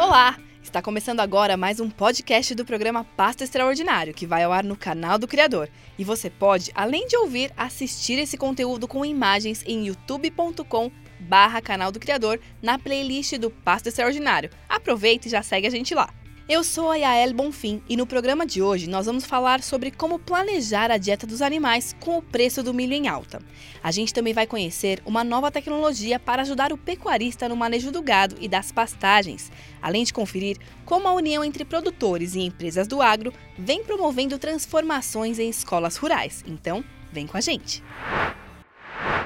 Olá! Está começando agora mais um podcast do programa Pasto Extraordinário, que vai ao ar no canal do Criador. E você pode, além de ouvir, assistir esse conteúdo com imagens em youtube.com barra canal do Criador na playlist do Pasto Extraordinário. Aproveita e já segue a gente lá. Eu sou a Yael Bonfim e no programa de hoje nós vamos falar sobre como planejar a dieta dos animais com o preço do milho em alta. A gente também vai conhecer uma nova tecnologia para ajudar o pecuarista no manejo do gado e das pastagens, além de conferir como a união entre produtores e empresas do agro vem promovendo transformações em escolas rurais. Então, vem com a gente.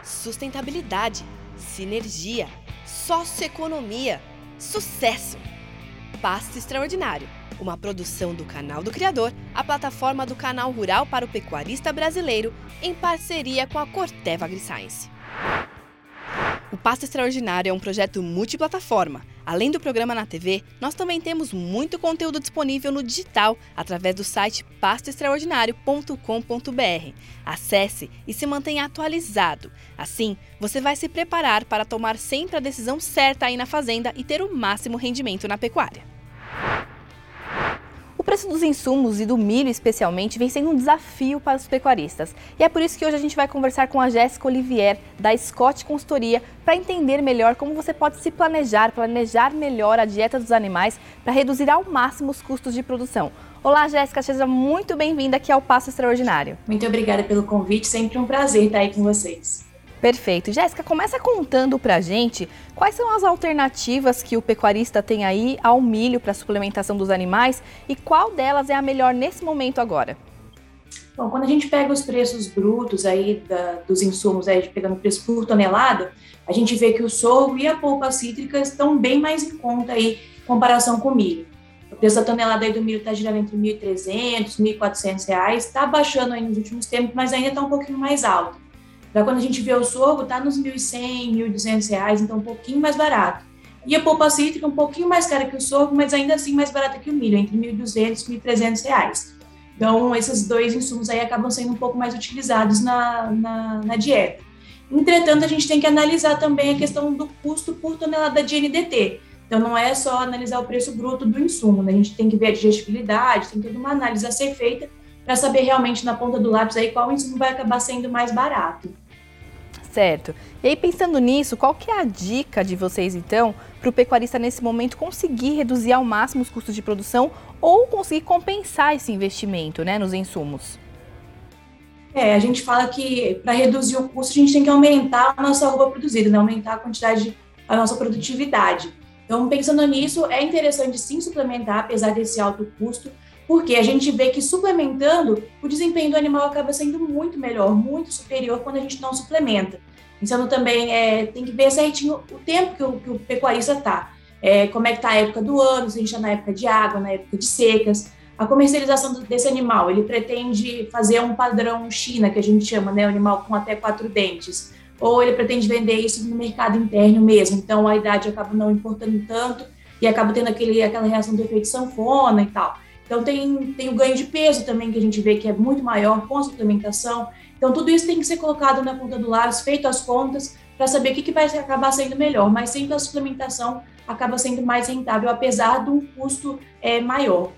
Sustentabilidade, sinergia, socioeconomia, sucesso. Pasto Extraordinário, uma produção do Canal do Criador, a plataforma do canal rural para o pecuarista brasileiro, em parceria com a Corteva AgriScience. O Pasto Extraordinário é um projeto multiplataforma. Além do programa na TV, nós também temos muito conteúdo disponível no digital através do site pastoextraordinário.com.br. Acesse e se mantenha atualizado. Assim, você vai se preparar para tomar sempre a decisão certa aí na fazenda e ter o máximo rendimento na pecuária. O preço dos insumos e do milho, especialmente, vem sendo um desafio para os pecuaristas. E é por isso que hoje a gente vai conversar com a Jéssica Olivier, da Scott Consultoria, para entender melhor como você pode se planejar, planejar melhor a dieta dos animais para reduzir ao máximo os custos de produção. Olá, Jéssica, seja muito bem-vinda aqui ao Passo Extraordinário. Muito obrigada pelo convite, sempre um prazer estar aí com vocês. Perfeito. Jéssica, começa contando pra gente quais são as alternativas que o pecuarista tem aí ao milho para suplementação dos animais e qual delas é a melhor nesse momento agora. Bom, quando a gente pega os preços brutos aí da, dos insumos, aí, pegando preço por tonelada, a gente vê que o sorgo e a polpa cítrica estão bem mais em conta aí em comparação com o milho. O preço da tonelada aí do milho está girando entre R$ 1.300 e R$ 1.400, está baixando aí nos últimos tempos, mas ainda está um pouquinho mais alto. Já quando a gente vê o sorgo, tá nos 1.100, 1.200 reais, então um pouquinho mais barato. E a polpa cítrica um pouquinho mais cara que o sorgo, mas ainda assim mais barata que o milho, entre 1.200 e 1.300 reais. Então, esses dois insumos aí acabam sendo um pouco mais utilizados na, na, na, dieta. Entretanto, a gente tem que analisar também a questão do custo por tonelada de NDT. Então, não é só analisar o preço bruto do insumo, né? a gente tem que ver a digestibilidade, tem toda uma análise a ser feita para saber realmente na ponta do lápis aí qual insumo vai acabar sendo mais barato. Certo. E aí, pensando nisso, qual que é a dica de vocês, então, para o pecuarista nesse momento conseguir reduzir ao máximo os custos de produção ou conseguir compensar esse investimento né, nos insumos? É, a gente fala que para reduzir o custo a gente tem que aumentar a nossa roupa produzida, né? aumentar a quantidade, a nossa produtividade. Então, pensando nisso, é interessante sim suplementar, apesar desse alto custo, porque a gente vê que suplementando, o desempenho do animal acaba sendo muito melhor, muito superior quando a gente não suplementa. Então também é, tem que ver certinho o tempo que o, que o pecuarista está. É, como é que está a época do ano, se a gente está na época de água, na época de secas. A comercialização desse animal, ele pretende fazer um padrão China, que a gente chama, né, animal com até quatro dentes, ou ele pretende vender isso no mercado interno mesmo, então a idade acaba não importando tanto e acaba tendo aquele, aquela reação do efeito sanfona e tal. Então, tem, tem o ganho de peso também, que a gente vê que é muito maior com a suplementação. Então, tudo isso tem que ser colocado na ponta do lápis, feito as contas, para saber o que, que vai acabar sendo melhor. Mas sempre a suplementação acaba sendo mais rentável, apesar de um custo é, maior.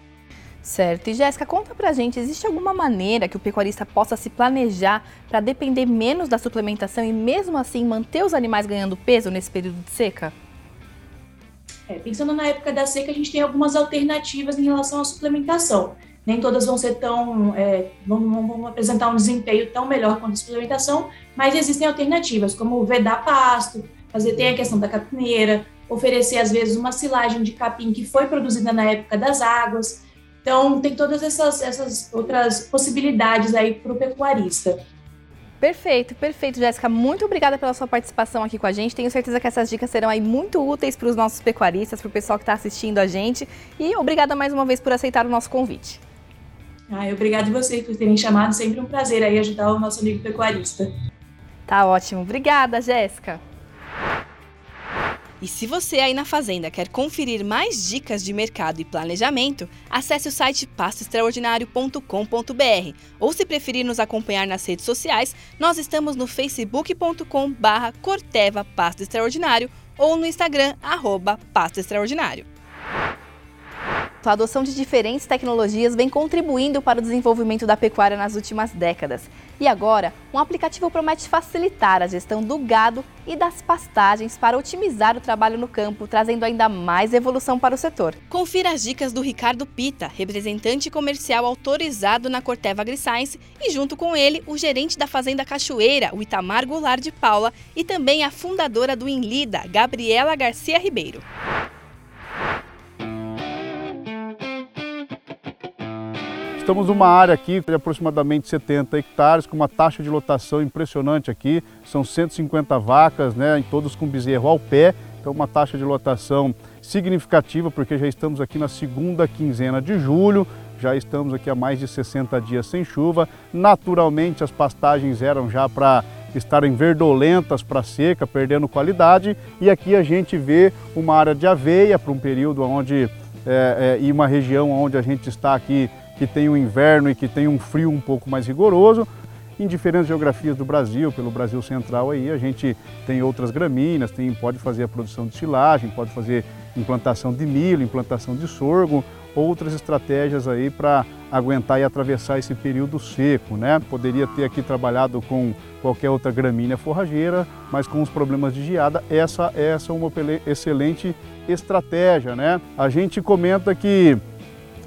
Certo. E Jéssica, conta pra gente, existe alguma maneira que o pecuarista possa se planejar para depender menos da suplementação e mesmo assim manter os animais ganhando peso nesse período de seca? É, pensando na época da seca, a gente tem algumas alternativas em relação à suplementação. Nem todas vão ser tão, é, vão, vão, apresentar um desempenho tão melhor quanto a suplementação, mas existem alternativas, como vedar pasto, fazer tem a questão da capineira, oferecer às vezes uma silagem de capim que foi produzida na época das águas. Então tem todas essas, essas outras possibilidades aí para o pecuarista. Perfeito, perfeito, Jéssica. Muito obrigada pela sua participação aqui com a gente. Tenho certeza que essas dicas serão aí muito úteis para os nossos pecuaristas, para o pessoal que está assistindo a gente. E obrigada mais uma vez por aceitar o nosso convite. Ah, obrigado você por terem chamado. Sempre um prazer aí ajudar o nosso amigo pecuarista. Tá ótimo. Obrigada, Jéssica. E se você aí na Fazenda quer conferir mais dicas de mercado e planejamento, acesse o site pastoextraordinario.com.br ou se preferir nos acompanhar nas redes sociais, nós estamos no facebook.com barra Corteva Pasto Extraordinário ou no Instagram, arroba Pasto Extraordinário. Fato, a adoção de diferentes tecnologias vem contribuindo para o desenvolvimento da pecuária nas últimas décadas. E agora, um aplicativo promete facilitar a gestão do gado e das pastagens para otimizar o trabalho no campo, trazendo ainda mais evolução para o setor. Confira as dicas do Ricardo Pita, representante comercial autorizado na Corteva AgriScience, e junto com ele, o gerente da Fazenda Cachoeira, o Itamar Goulart de Paula, e também a fundadora do Inlida, Gabriela Garcia Ribeiro. Estamos numa área aqui de aproximadamente 70 hectares, com uma taxa de lotação impressionante aqui. São 150 vacas, né, todos com bezerro ao pé. Então uma taxa de lotação significativa, porque já estamos aqui na segunda quinzena de julho, já estamos aqui há mais de 60 dias sem chuva. Naturalmente as pastagens eram já para estarem verdolentas para seca, perdendo qualidade. E aqui a gente vê uma área de aveia para um período onde é, é, e uma região onde a gente está aqui que tem um inverno e que tem um frio um pouco mais rigoroso. Em diferentes geografias do Brasil, pelo Brasil Central aí, a gente tem outras gramíneas, tem, pode fazer a produção de silagem, pode fazer implantação de milho, implantação de sorgo, outras estratégias aí para aguentar e atravessar esse período seco, né? Poderia ter aqui trabalhado com qualquer outra gramínea forrageira, mas com os problemas de geada, essa, essa é uma excelente estratégia, né? A gente comenta que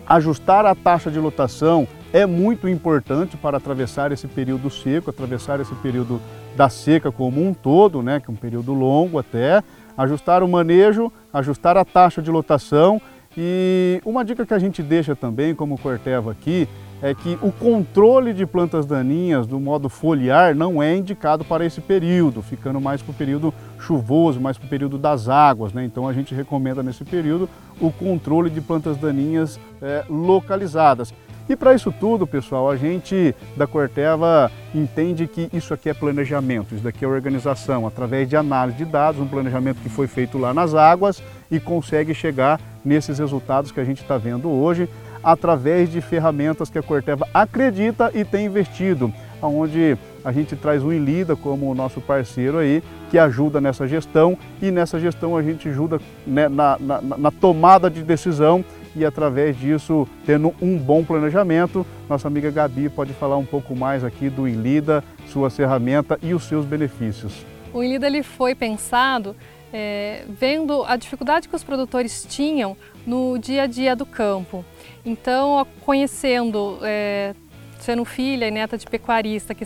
Ajustar a taxa de lotação é muito importante para atravessar esse período seco, atravessar esse período da seca como um todo, né, que é um período longo até, ajustar o manejo, ajustar a taxa de lotação. E uma dica que a gente deixa também como Corteva aqui é que o controle de plantas daninhas do modo foliar não é indicado para esse período, ficando mais para o período chuvoso, mais para o período das águas. Né? Então a gente recomenda nesse período o controle de plantas daninhas é, localizadas. E para isso tudo, pessoal, a gente da Corteva entende que isso aqui é planejamento, isso daqui é organização, através de análise de dados, um planejamento que foi feito lá nas águas e consegue chegar nesses resultados que a gente está vendo hoje através de ferramentas que a Corteva acredita e tem investido, onde a gente traz o Inlida como nosso parceiro aí, que ajuda nessa gestão e nessa gestão a gente ajuda né, na, na, na tomada de decisão e através disso, tendo um bom planejamento, nossa amiga Gabi pode falar um pouco mais aqui do Inlida, sua ferramenta e os seus benefícios. O Inlida ele foi pensado é, vendo a dificuldade que os produtores tinham no dia a dia do campo. Então, conhecendo, é, sendo filha e neta de pecuarista que,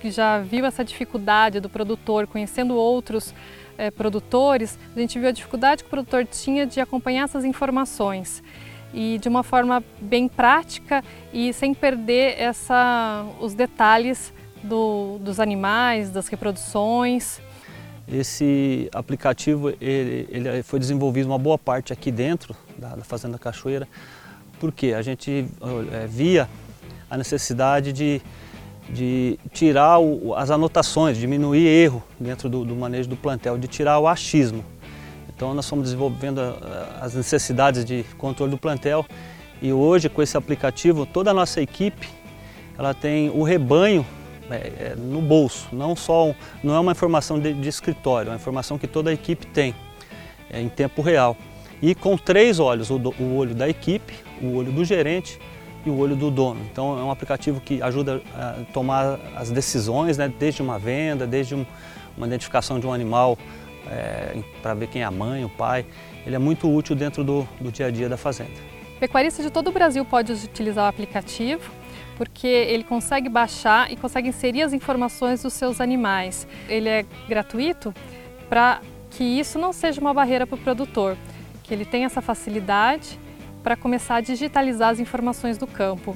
que, já viu essa dificuldade do produtor, conhecendo outros é, produtores, a gente viu a dificuldade que o produtor tinha de acompanhar essas informações e de uma forma bem prática e sem perder essa, os detalhes do, dos animais, das reproduções. Esse aplicativo ele, ele, foi desenvolvido uma boa parte aqui dentro da, da Fazenda Cachoeira, porque a gente é, via a necessidade de, de tirar o, as anotações, diminuir erro dentro do, do, manejo do plantel, de tirar o achismo. Então nós fomos desenvolvendo as necessidades de controle do plantel e hoje com esse aplicativo toda a nossa equipe ela tem o rebanho é, é, no bolso, não só não é uma informação de, de, escritório, é uma informação que toda a equipe tem é, em tempo real. E com três olhos, o, do, o olho da equipe, o olho do gerente e o olho do dono. Então é um aplicativo que ajuda a tomar as decisões, né, desde uma venda, desde um, uma identificação de um animal é, para ver quem é a mãe, o pai. Ele é muito útil dentro do, do dia a dia da fazenda. Pecuarista de todo o Brasil pode utilizar o aplicativo porque ele consegue baixar e consegue inserir as informações dos seus animais. Ele é gratuito para que isso não seja uma barreira para o produtor, que ele tenha essa facilidade para começar a digitalizar as informações do campo,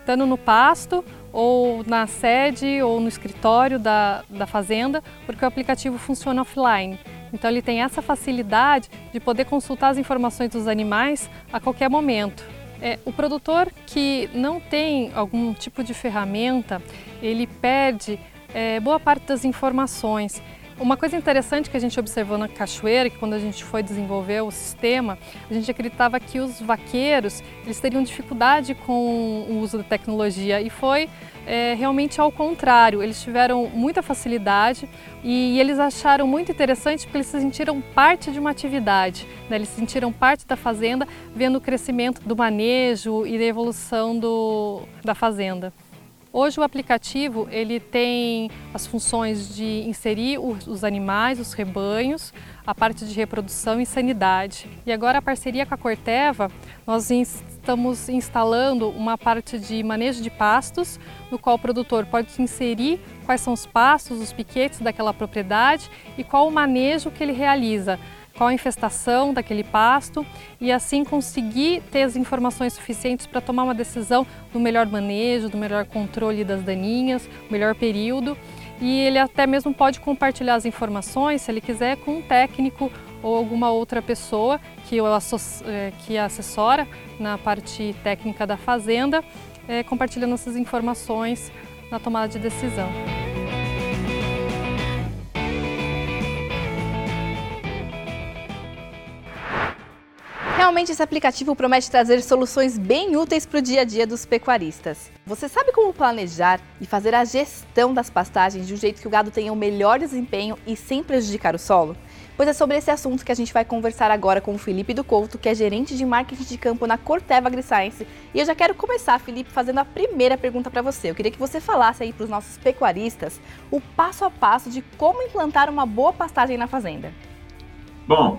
estando no pasto ou na sede ou no escritório da, da fazenda, porque o aplicativo funciona offline. Então ele tem essa facilidade de poder consultar as informações dos animais a qualquer momento. É, o produtor que não tem algum tipo de ferramenta, ele perde é, boa parte das informações. Uma coisa interessante que a gente observou na cachoeira, que quando a gente foi desenvolver o sistema, a gente acreditava que os vaqueiros eles teriam dificuldade com o uso da tecnologia e foi é, realmente ao contrário. Eles tiveram muita facilidade e, e, eles acharam muito interessante porque eles se sentiram parte de uma atividade, né? eles se sentiram parte da fazenda, vendo o crescimento do manejo e da evolução do, da fazenda. Hoje o aplicativo ele tem as funções de inserir os animais, os rebanhos, a parte de reprodução e sanidade. E agora a parceria com a Corteva, nós estamos instalando uma parte de manejo de pastos, no qual o produtor pode inserir quais são os pastos, os piquetes daquela propriedade e qual o manejo que ele realiza qual a infestação daquele pasto e assim conseguir ter as informações suficientes para tomar uma decisão do melhor manejo, do melhor controle das daninhas, melhor período. E ele até mesmo pode compartilhar as informações, se ele quiser, com um técnico ou alguma outra pessoa que, é, que assessora na parte técnica da fazenda, é, compartilhando essas informações na tomada de decisão. Realmente esse aplicativo promete trazer soluções bem úteis para o dia a dia dos pecuaristas. Você sabe como planejar e fazer a gestão das pastagens de um jeito que o gado tenha o melhor desempenho e sem prejudicar o solo? Pois é sobre esse assunto que a gente vai conversar agora com o Felipe do Couto, que é gerente de marketing de campo na Corteva AgriScience. E eu já quero começar, Felipe, fazendo a primeira pergunta para você. Eu queria que você falasse aí para os nossos pecuaristas o passo a passo de como implantar uma boa pastagem na fazenda. Bom,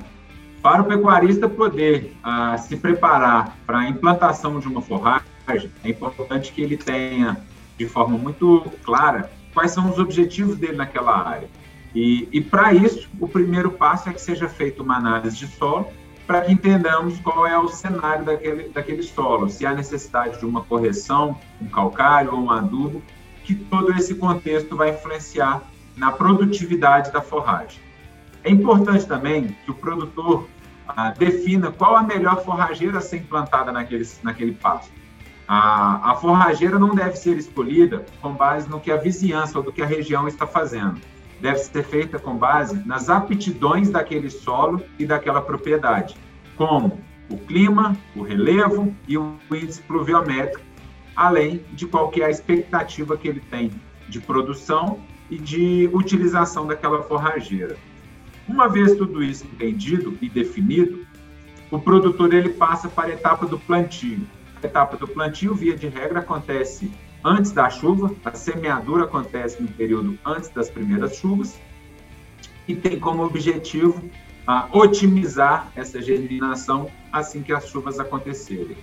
para o pecuarista poder ah, se preparar para a implantação de uma forragem, é importante que ele tenha de forma muito clara quais são os objetivos dele naquela área. E, e para isso, o primeiro passo é que seja feita uma análise de solo para que entendamos qual é o cenário daquele, daquele solo, se há necessidade de uma correção, um calcário ou um adubo, que todo esse contexto vai influenciar na produtividade da forragem. É importante também que o produtor ah, defina qual a melhor forrageira a ser implantada naquele, naquele pasto. A, a forrageira não deve ser escolhida com base no que a vizinhança ou do que a região está fazendo. Deve ser feita com base nas aptidões daquele solo e daquela propriedade, como o clima, o relevo e o índice pluviométrico, além de qual é a expectativa que ele tem de produção e de utilização daquela forrageira. Uma vez tudo isso entendido e definido, o produtor ele passa para a etapa do plantio. A etapa do plantio, via de regra, acontece antes da chuva, a semeadura acontece no período antes das primeiras chuvas e tem como objetivo a otimizar essa germinação assim que as chuvas acontecerem.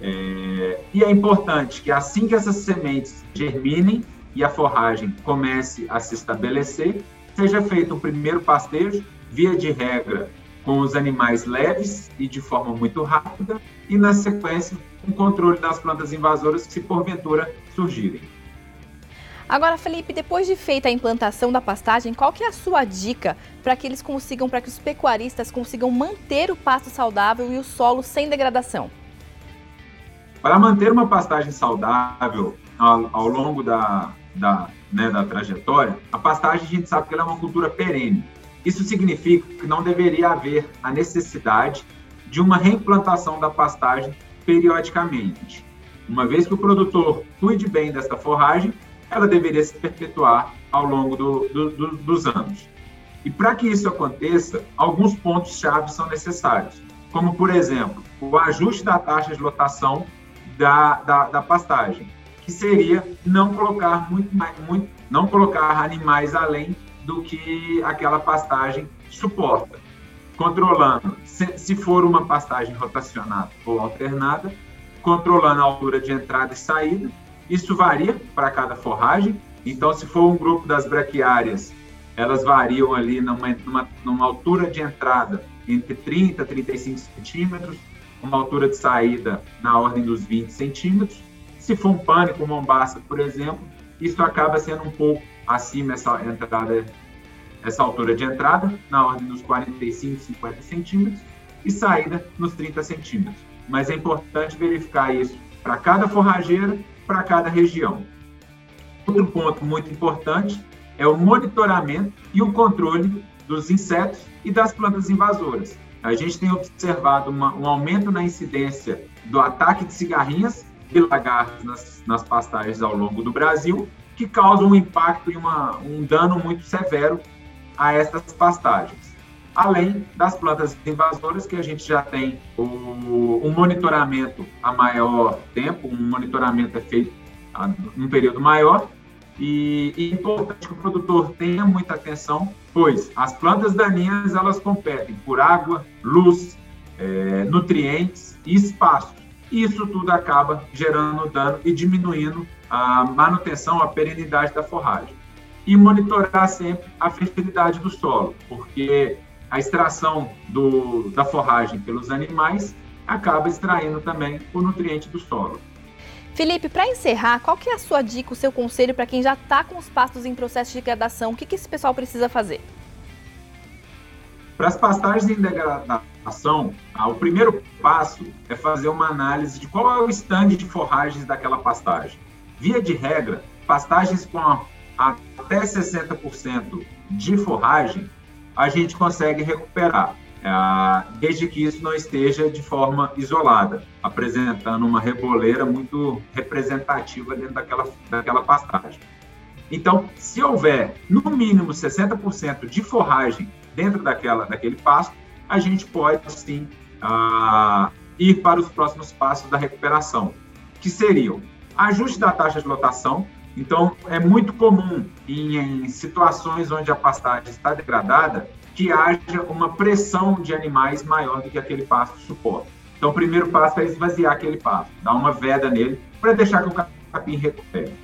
É, e é importante que assim que essas sementes germinem e a forragem comece a se estabelecer, seja feito um primeiro pastejo, via de regra, com os animais leves e de forma muito rápida, e na sequência, um controle das plantas invasoras se porventura surgirem. Agora, Felipe, depois de feita a implantação da pastagem, qual que é a sua dica para que eles consigam, para que os pecuaristas consigam manter o pasto saudável e o solo sem degradação? Para manter uma pastagem saudável ao, ao longo da, da, né, da trajetória, a pastagem a gente sabe que ela é uma cultura perene. Isso significa que não deveria haver a necessidade de uma reimplantação da pastagem periodicamente. Uma vez que o produtor cuide bem dessa forragem, ela deveria se perpetuar ao longo do, do, do, dos anos. E para que isso aconteça, alguns pontos-chave são necessários, como, por exemplo, o ajuste da taxa de lotação da, da, da pastagem que seria não colocar muito, muito, não colocar animais além do que aquela pastagem suporta, controlando, se, se for uma pastagem rotacionada ou alternada, controlando a altura de entrada e saída. Isso varia para cada forragem. Então, se for um grupo das braquiárias, elas variam ali numa, numa, numa altura de entrada entre 30 e 35 centímetros, uma altura de saída na ordem dos 20 centímetros se for um pânico, Mombasa, por exemplo, isso acaba sendo um pouco acima essa entrada, essa altura de entrada, na ordem dos 45, 50 centímetros, e saída nos 30 centímetros. Mas é importante verificar isso para cada forrageira, para cada região. Outro ponto muito importante é o monitoramento e o controle dos insetos e das plantas invasoras. A gente tem observado uma, um aumento na incidência do ataque de cigarrinhas e lagartas nas, nas pastagens ao longo do Brasil, que causam um impacto e uma, um dano muito severo a essas pastagens. Além das plantas invasoras, que a gente já tem o, um monitoramento a maior tempo, um monitoramento é feito num período maior, e, e é importante que o produtor tenha muita atenção, pois as plantas daninhas elas competem por água, luz, é, nutrientes e espaço. Isso tudo acaba gerando dano e diminuindo a manutenção, a perenidade da forragem. E monitorar sempre a fertilidade do solo, porque a extração do, da forragem pelos animais acaba extraindo também o nutriente do solo. Felipe, para encerrar, qual que é a sua dica, o seu conselho para quem já está com os pastos em processo de degradação? O que, que esse pessoal precisa fazer? Para as pastagens em degradação, ah, o primeiro passo é fazer uma análise de qual é o estande de forragens daquela pastagem. Via de regra, pastagens com até 60% de forragem, a gente consegue recuperar. É, desde que isso não esteja de forma isolada, apresentando uma reboleira muito representativa dentro daquela, daquela pastagem. Então, se houver no mínimo 60% de forragem dentro daquela, daquele pasto, a gente pode sim uh, ir para os próximos passos da recuperação, que seriam ajuste da taxa de lotação. Então, é muito comum em, em situações onde a pastagem está degradada, que haja uma pressão de animais maior do que aquele pasto suporta. Então, o primeiro passo é esvaziar aquele pasto, dar uma veda nele para deixar que o capim recupere.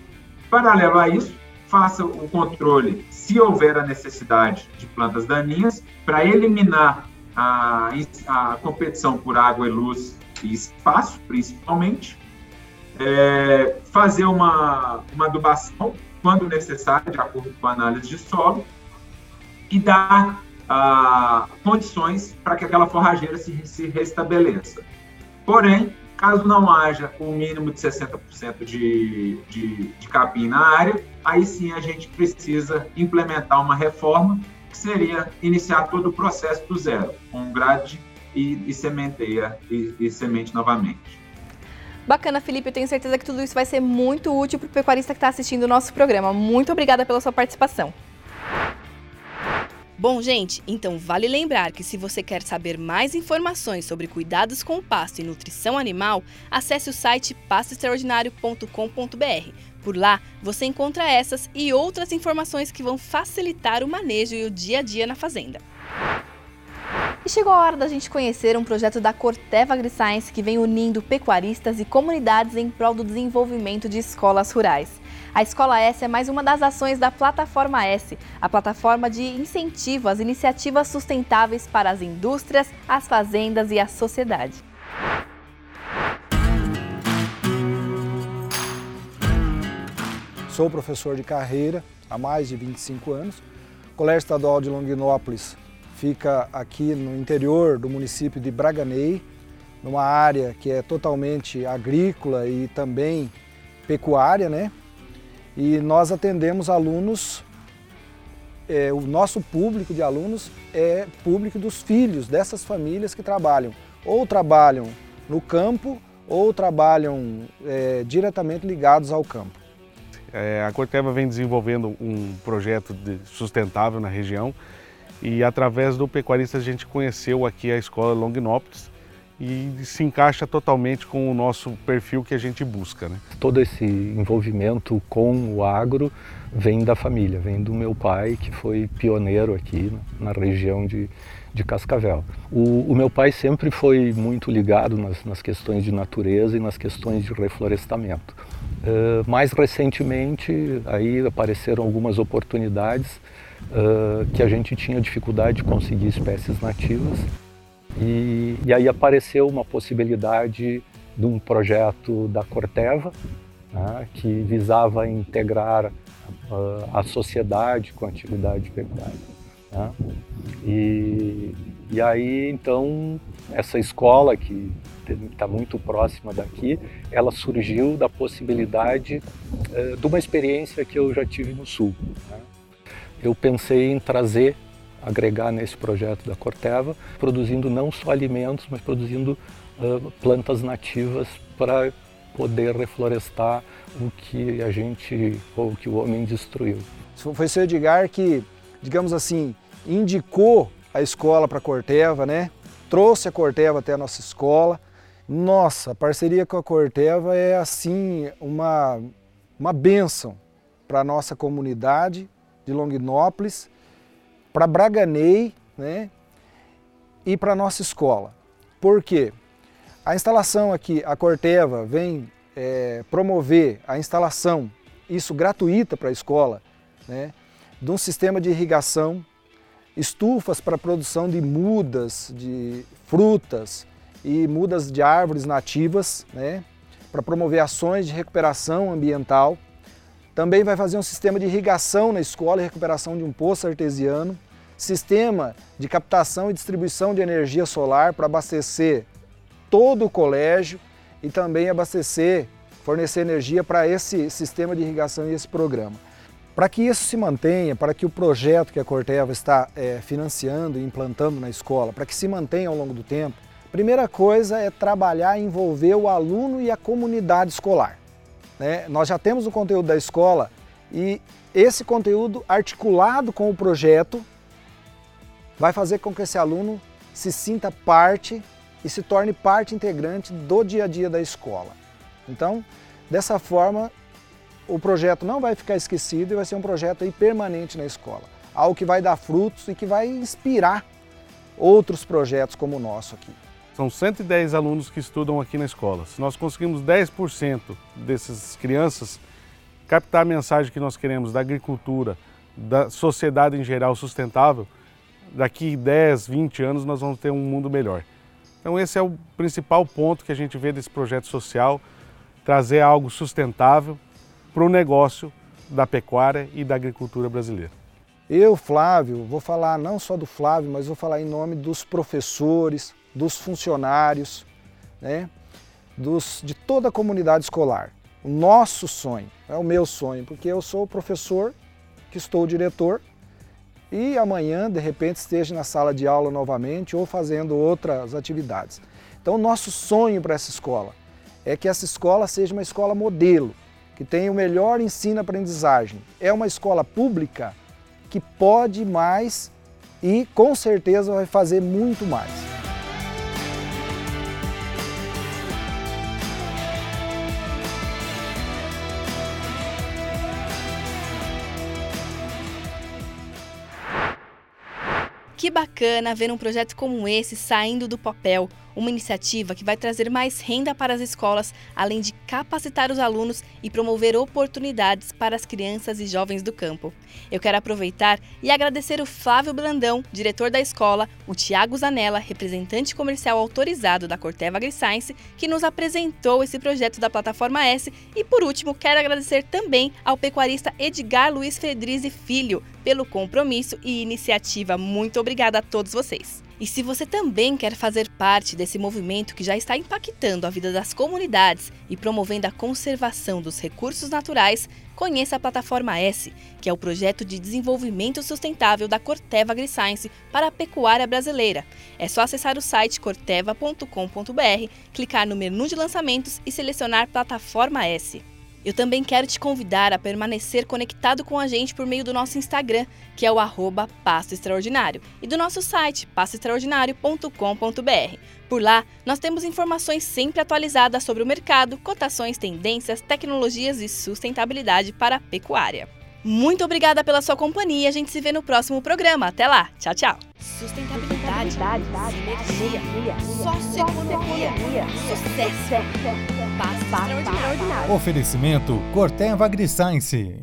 Paralelo a isso, faça o controle, se houver a necessidade de plantas daninhas, para eliminar a, a competição por água e luz e espaço, principalmente. É, fazer uma, uma adubação, quando necessário, de acordo com a análise de solo, e dar ah, condições para que aquela forrageira se, se restabeleça. Porém, caso não haja o um mínimo de 60% de, de, de capim na área, aí sim a gente precisa implementar uma reforma, que seria iniciar todo o processo do zero, com grade e, e sementeia e, e semente novamente. Bacana, Felipe. Eu tenho certeza que tudo isso vai ser muito útil para o pecuarista que está assistindo o nosso programa. Muito obrigada pela sua participação. Bom, gente, então vale lembrar que se você quer saber mais informações sobre cuidados com o pasto e nutrição animal, acesse o site pastoextraordinário.com.br. Por lá, você encontra essas e outras informações que vão facilitar o manejo e o dia a dia na fazenda. E chegou a hora da gente conhecer um projeto da Corteva AgriScience que vem unindo pecuaristas e comunidades em prol do desenvolvimento de escolas rurais. A Escola S é mais uma das ações da Plataforma S, a plataforma de incentivo às iniciativas sustentáveis para as indústrias, as fazendas e a sociedade. Sou professor de carreira há mais de 25 anos. O Colégio Estadual de Longinópolis fica aqui no interior do município de Braganei, numa área que é totalmente agrícola e também pecuária, né? E nós atendemos alunos, é, o nosso público de alunos é público dos filhos dessas famílias que trabalham, ou trabalham no campo ou trabalham é, diretamente ligados ao campo. É, a Corteva vem desenvolvendo um projeto sustentável na região e através do pecuarista a gente conheceu aqui a escola Longinópolis e se encaixa totalmente com o nosso perfil que a gente busca. Né? Todo esse envolvimento com o agro vem da família, vem do meu pai, que foi pioneiro aqui na região de, de Cascavel. O, o meu pai sempre foi muito ligado nas, nas, questões de natureza e nas questões de reflorestamento. Uh, mais recentemente, aí apareceram algumas oportunidades uh, que a gente tinha dificuldade de conseguir espécies nativas e, e aí apareceu uma possibilidade de um projeto da Corteva, né, que visava integrar uh, a sociedade com a atividade pecuária. Né? E, e aí, então, essa escola que está muito próxima daqui, ela surgiu da possibilidade uh, de uma experiência que eu já tive no Sul. Né? eu pensei em trazer, agregar nesse projeto da Corteva, produzindo não só alimentos, mas produzindo uh, plantas nativas para poder reflorestar o que a gente, ou que o homem destruiu. Foi o seu Edgar que, digamos assim, indicou a escola para a Corteva, né? Trouxe a Corteva até a nossa escola. Nossa, a parceria com a Corteva é assim uma, uma bênção para a nossa comunidade de Longinópolis, para Braganei né? e para a nossa escola. Por quê? A instalação aqui, a Corteva vem é, promover a instalação, isso gratuita para a escola, né, de um sistema de irrigação, estufas para produção de mudas, de frutas e mudas de árvores nativas, né, para promover ações de recuperação ambiental. Também vai fazer um sistema de irrigação na escola e recuperação de um poço artesiano, sistema de captação e distribuição de energia solar para abastecer todo o colégio e também abastecer, fornecer energia para esse sistema de irrigação e esse programa. Para que isso se mantenha, para que o projeto que a Corteva está é, financiando e implantando na escola, para que se mantenha ao longo do tempo, primeira coisa é trabalhar e envolver o aluno e a comunidade escolar. Né? Nós já temos o conteúdo da escola e esse conteúdo articulado com o projeto vai fazer com que esse aluno se sinta parte e se torne parte integrante do dia a dia da escola. Então, dessa forma, o projeto não vai ficar esquecido e vai ser um projeto aí permanente na escola. Algo que vai dar frutos e que vai inspirar outros projetos como o nosso aqui. São 110 alunos que estudam aqui na escola. Se nós conseguimos 10% dessas crianças captar a mensagem que nós queremos da agricultura, da sociedade em geral sustentável, daqui 10, 20 anos nós vamos ter um mundo melhor. Então esse é o principal ponto que a gente vê desse projeto social, trazer algo sustentável para o negócio da pecuária e da agricultura brasileira. Eu, Flávio, vou falar não só do Flávio, mas vou falar em nome dos professores, dos funcionários, né, dos, de toda a comunidade escolar. O nosso sonho, é o meu sonho, porque eu sou o professor, que estou o diretor, e amanhã, de repente, esteja na sala de aula novamente ou fazendo outras atividades. Então, o nosso sonho para essa escola é que essa escola seja uma escola modelo, que tenha o melhor ensino-aprendizagem. É uma escola pública que pode mais e com certeza vai fazer muito mais. Que bacana ver um projeto como esse saindo do papel, uma iniciativa que vai trazer mais renda para as escolas, além de capacitar os alunos e promover oportunidades para as crianças e jovens do campo. Eu quero aproveitar e agradecer o Flávio Brandão, diretor da escola, o Tiago Zanella, representante comercial autorizado da Corteva AgriScience, que nos apresentou esse projeto da Plataforma S, e por último, quero agradecer também ao pecuarista Edgar Luiz Fedrizi Filho pelo compromisso e iniciativa. Muito obrigada a todos vocês. E se você também quer fazer parte desse movimento que já está impactando a vida das comunidades e promovendo a conservação dos recursos naturais, conheça a Plataforma S, que é o projeto de desenvolvimento sustentável da Corteva AgriScience para a pecuária brasileira. É só acessar o site corteva.com.br, clicar no menu de lançamentos e selecionar Plataforma S. Eu também quero te convidar a permanecer conectado com a gente por meio do nosso Instagram, que é o arroba Pasto Extraordinário, e do nosso site, pastoextraordinário.com.br. Por lá, nós temos informações sempre atualizadas sobre o mercado, cotações, tendências, tecnologias e sustentabilidade para a pecuária. Muito obrigada pela sua companhia. A gente se vê no próximo programa. Até lá. Tchau, tchau. Sustentabilidade, sinergia, socioeconomia, sucesso. Extraordinário. Oferecimento Corteva AgriScience.